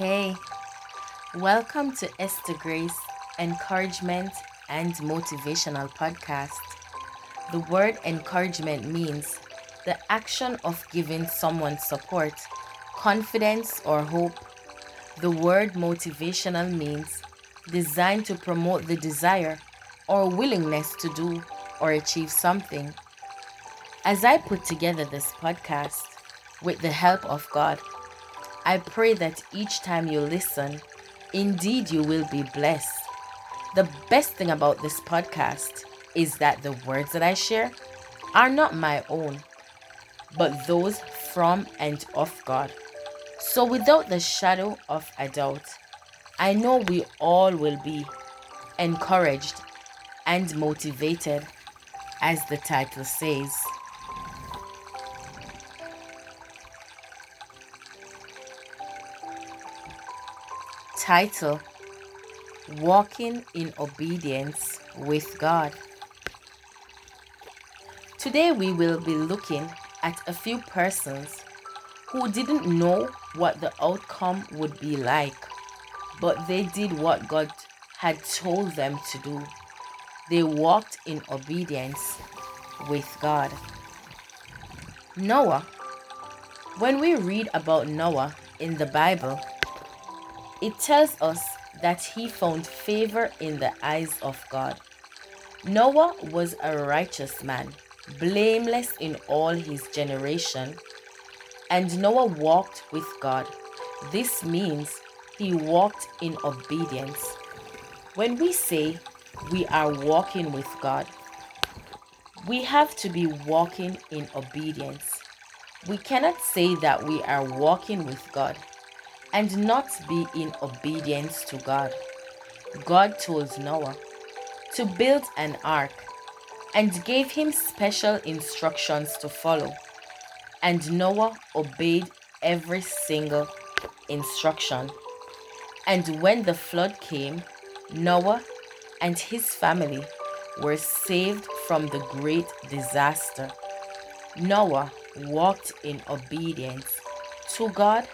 Hey, welcome to Esther Grace Encouragement and Motivational Podcast. The word encouragement means the action of giving someone support, confidence, or hope. The word motivational means designed to promote the desire or willingness to do or achieve something. As I put together this podcast with the help of God, I pray that each time you listen, indeed you will be blessed. The best thing about this podcast is that the words that I share are not my own, but those from and of God. So, without the shadow of a doubt, I know we all will be encouraged and motivated, as the title says. Title Walking in Obedience with God. Today we will be looking at a few persons who didn't know what the outcome would be like, but they did what God had told them to do. They walked in obedience with God. Noah. When we read about Noah in the Bible, it tells us that he found favor in the eyes of God. Noah was a righteous man, blameless in all his generation, and Noah walked with God. This means he walked in obedience. When we say we are walking with God, we have to be walking in obedience. We cannot say that we are walking with God and not be in obedience to God. God told Noah to build an ark and gave him special instructions to follow. And Noah obeyed every single instruction. And when the flood came, Noah and his family were saved from the great disaster. Noah walked in obedience to God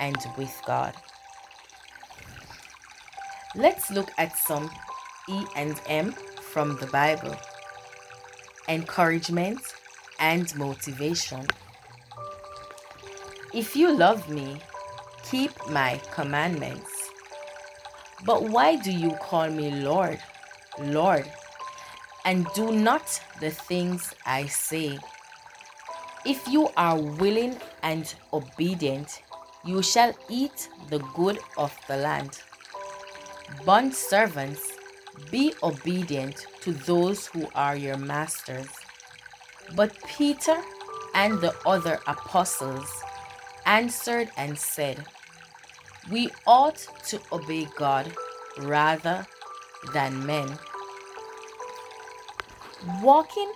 and with God. Let's look at some E and M from the Bible. Encouragement and motivation. If you love me, keep my commandments. But why do you call me Lord, Lord, and do not the things I say? If you are willing and obedient, you shall eat the good of the land. Bond servants, be obedient to those who are your masters. But Peter and the other apostles answered and said, We ought to obey God rather than men. Walking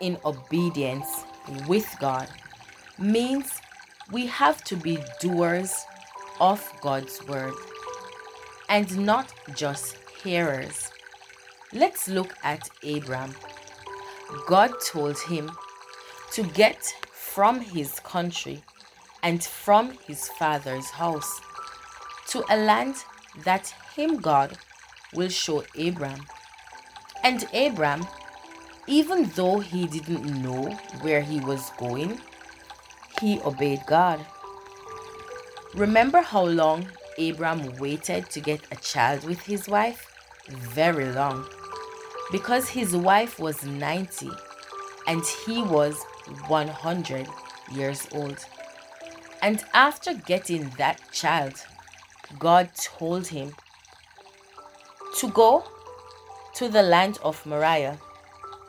in obedience with God means we have to be doers of God's word and not just hearers. Let's look at Abram. God told him to get from his country and from his father's house to a land that him God will show Abram. And Abram, even though he didn't know where he was going, he obeyed God. Remember how long Abram waited to get a child with his wife? Very long. Because his wife was 90 and he was 100 years old. And after getting that child, God told him to go to the land of Moriah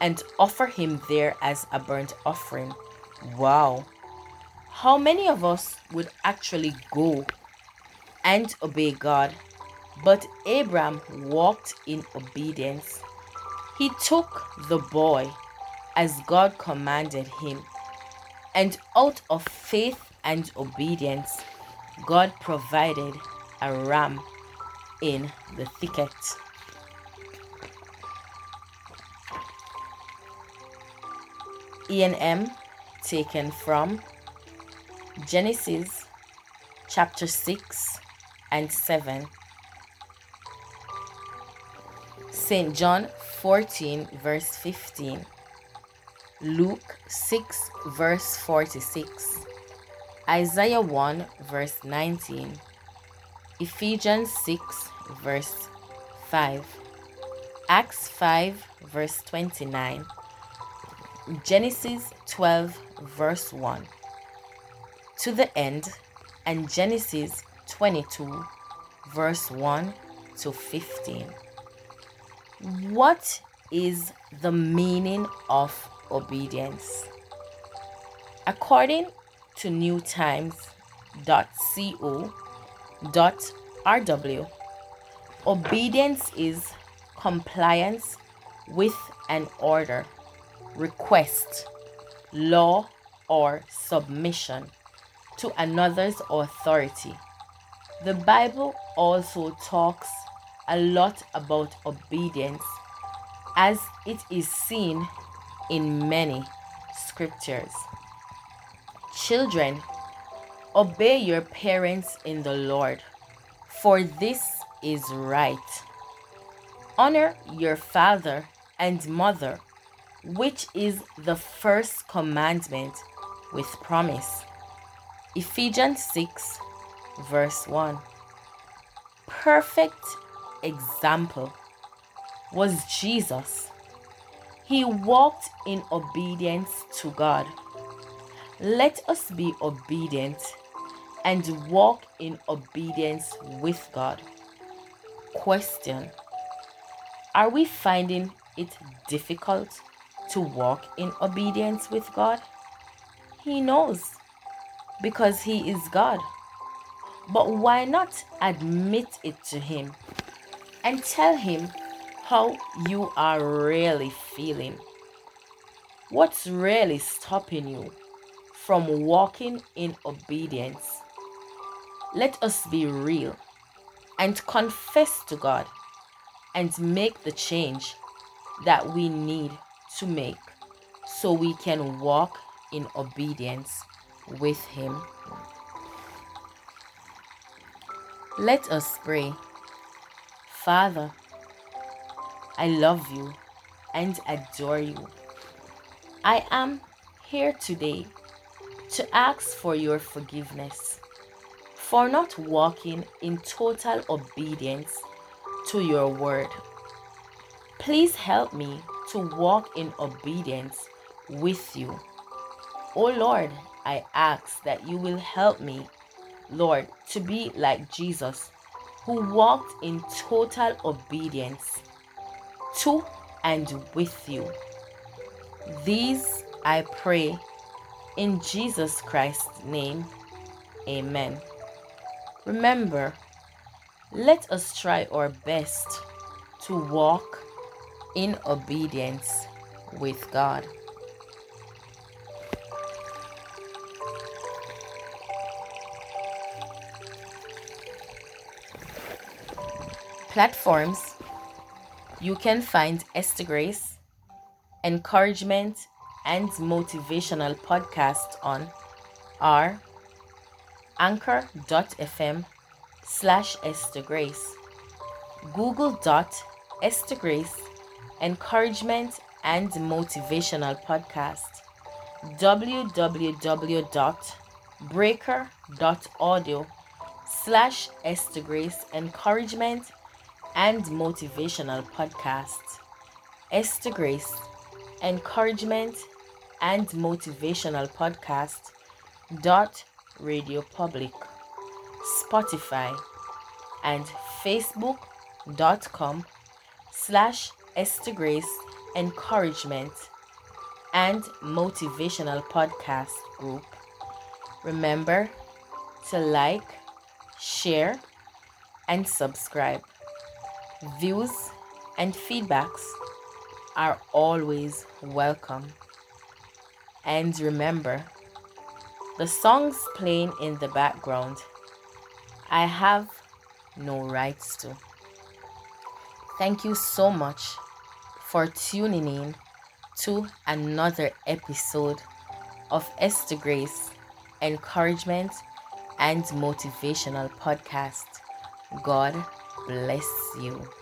and offer him there as a burnt offering. Wow how many of us would actually go and obey God? But Abram walked in obedience. He took the boy as God commanded him. And out of faith and obedience, God provided a ram in the thicket. E and M taken from Genesis chapter 6, and 7. St. John 14, verse 15. Luke 6, verse 46. Isaiah 1, verse 19. Ephesians 6, verse 5. Acts 5, verse 29. Genesis 12, verse 1. To the end, and Genesis 22, verse 1 to 15. What is the meaning of obedience? According to newtimes.co.rw, obedience is compliance with an order, request, law, or submission to another's authority. The Bible also talks a lot about obedience as it is seen in many scriptures. Children, obey your parents in the Lord, for this is right. Honor your father and mother, which is the first commandment with promise. Ephesians 6, verse 1. Perfect example was Jesus. He walked in obedience to God. Let us be obedient and walk in obedience with God. Question Are we finding it difficult to walk in obedience with God? He knows because He is God. But why not admit it to Him and tell Him how you are really feeling? What's really stopping you from walking in obedience? Let us be real and confess to God and make the change that we need to make so we can walk in obedience with Him. Let us pray. Father, I love you and adore you. I am here today to ask for your forgiveness for not walking in total obedience to your word. Please help me to walk in obedience with you. Oh Lord, I ask that you will help me Lord, to be like Jesus, who walked in total obedience to and with you. These I pray in Jesus Christ's name. Amen. Remember, let us try our best to walk in obedience with God. Platforms you can find Esther Grace, encouragement, and motivational podcast on are anchor.fm slash Esther Grace, Google dot Esther Grace, encouragement and motivational podcast, www.breaker.audio slash Esther Grace, encouragement and motivational podcast, Esther Grace, encouragement and motivational podcast. Dot Radio Public, Spotify, and Facebook.com slash Esther Grace Encouragement and Motivational Podcast Group. Remember to like, share, and subscribe. Views and feedbacks are always welcome. And remember, the songs playing in the background, I have no rights to. Thank you so much for tuning in to another episode of Esther Grace Encouragement and Motivational Podcast God bless you.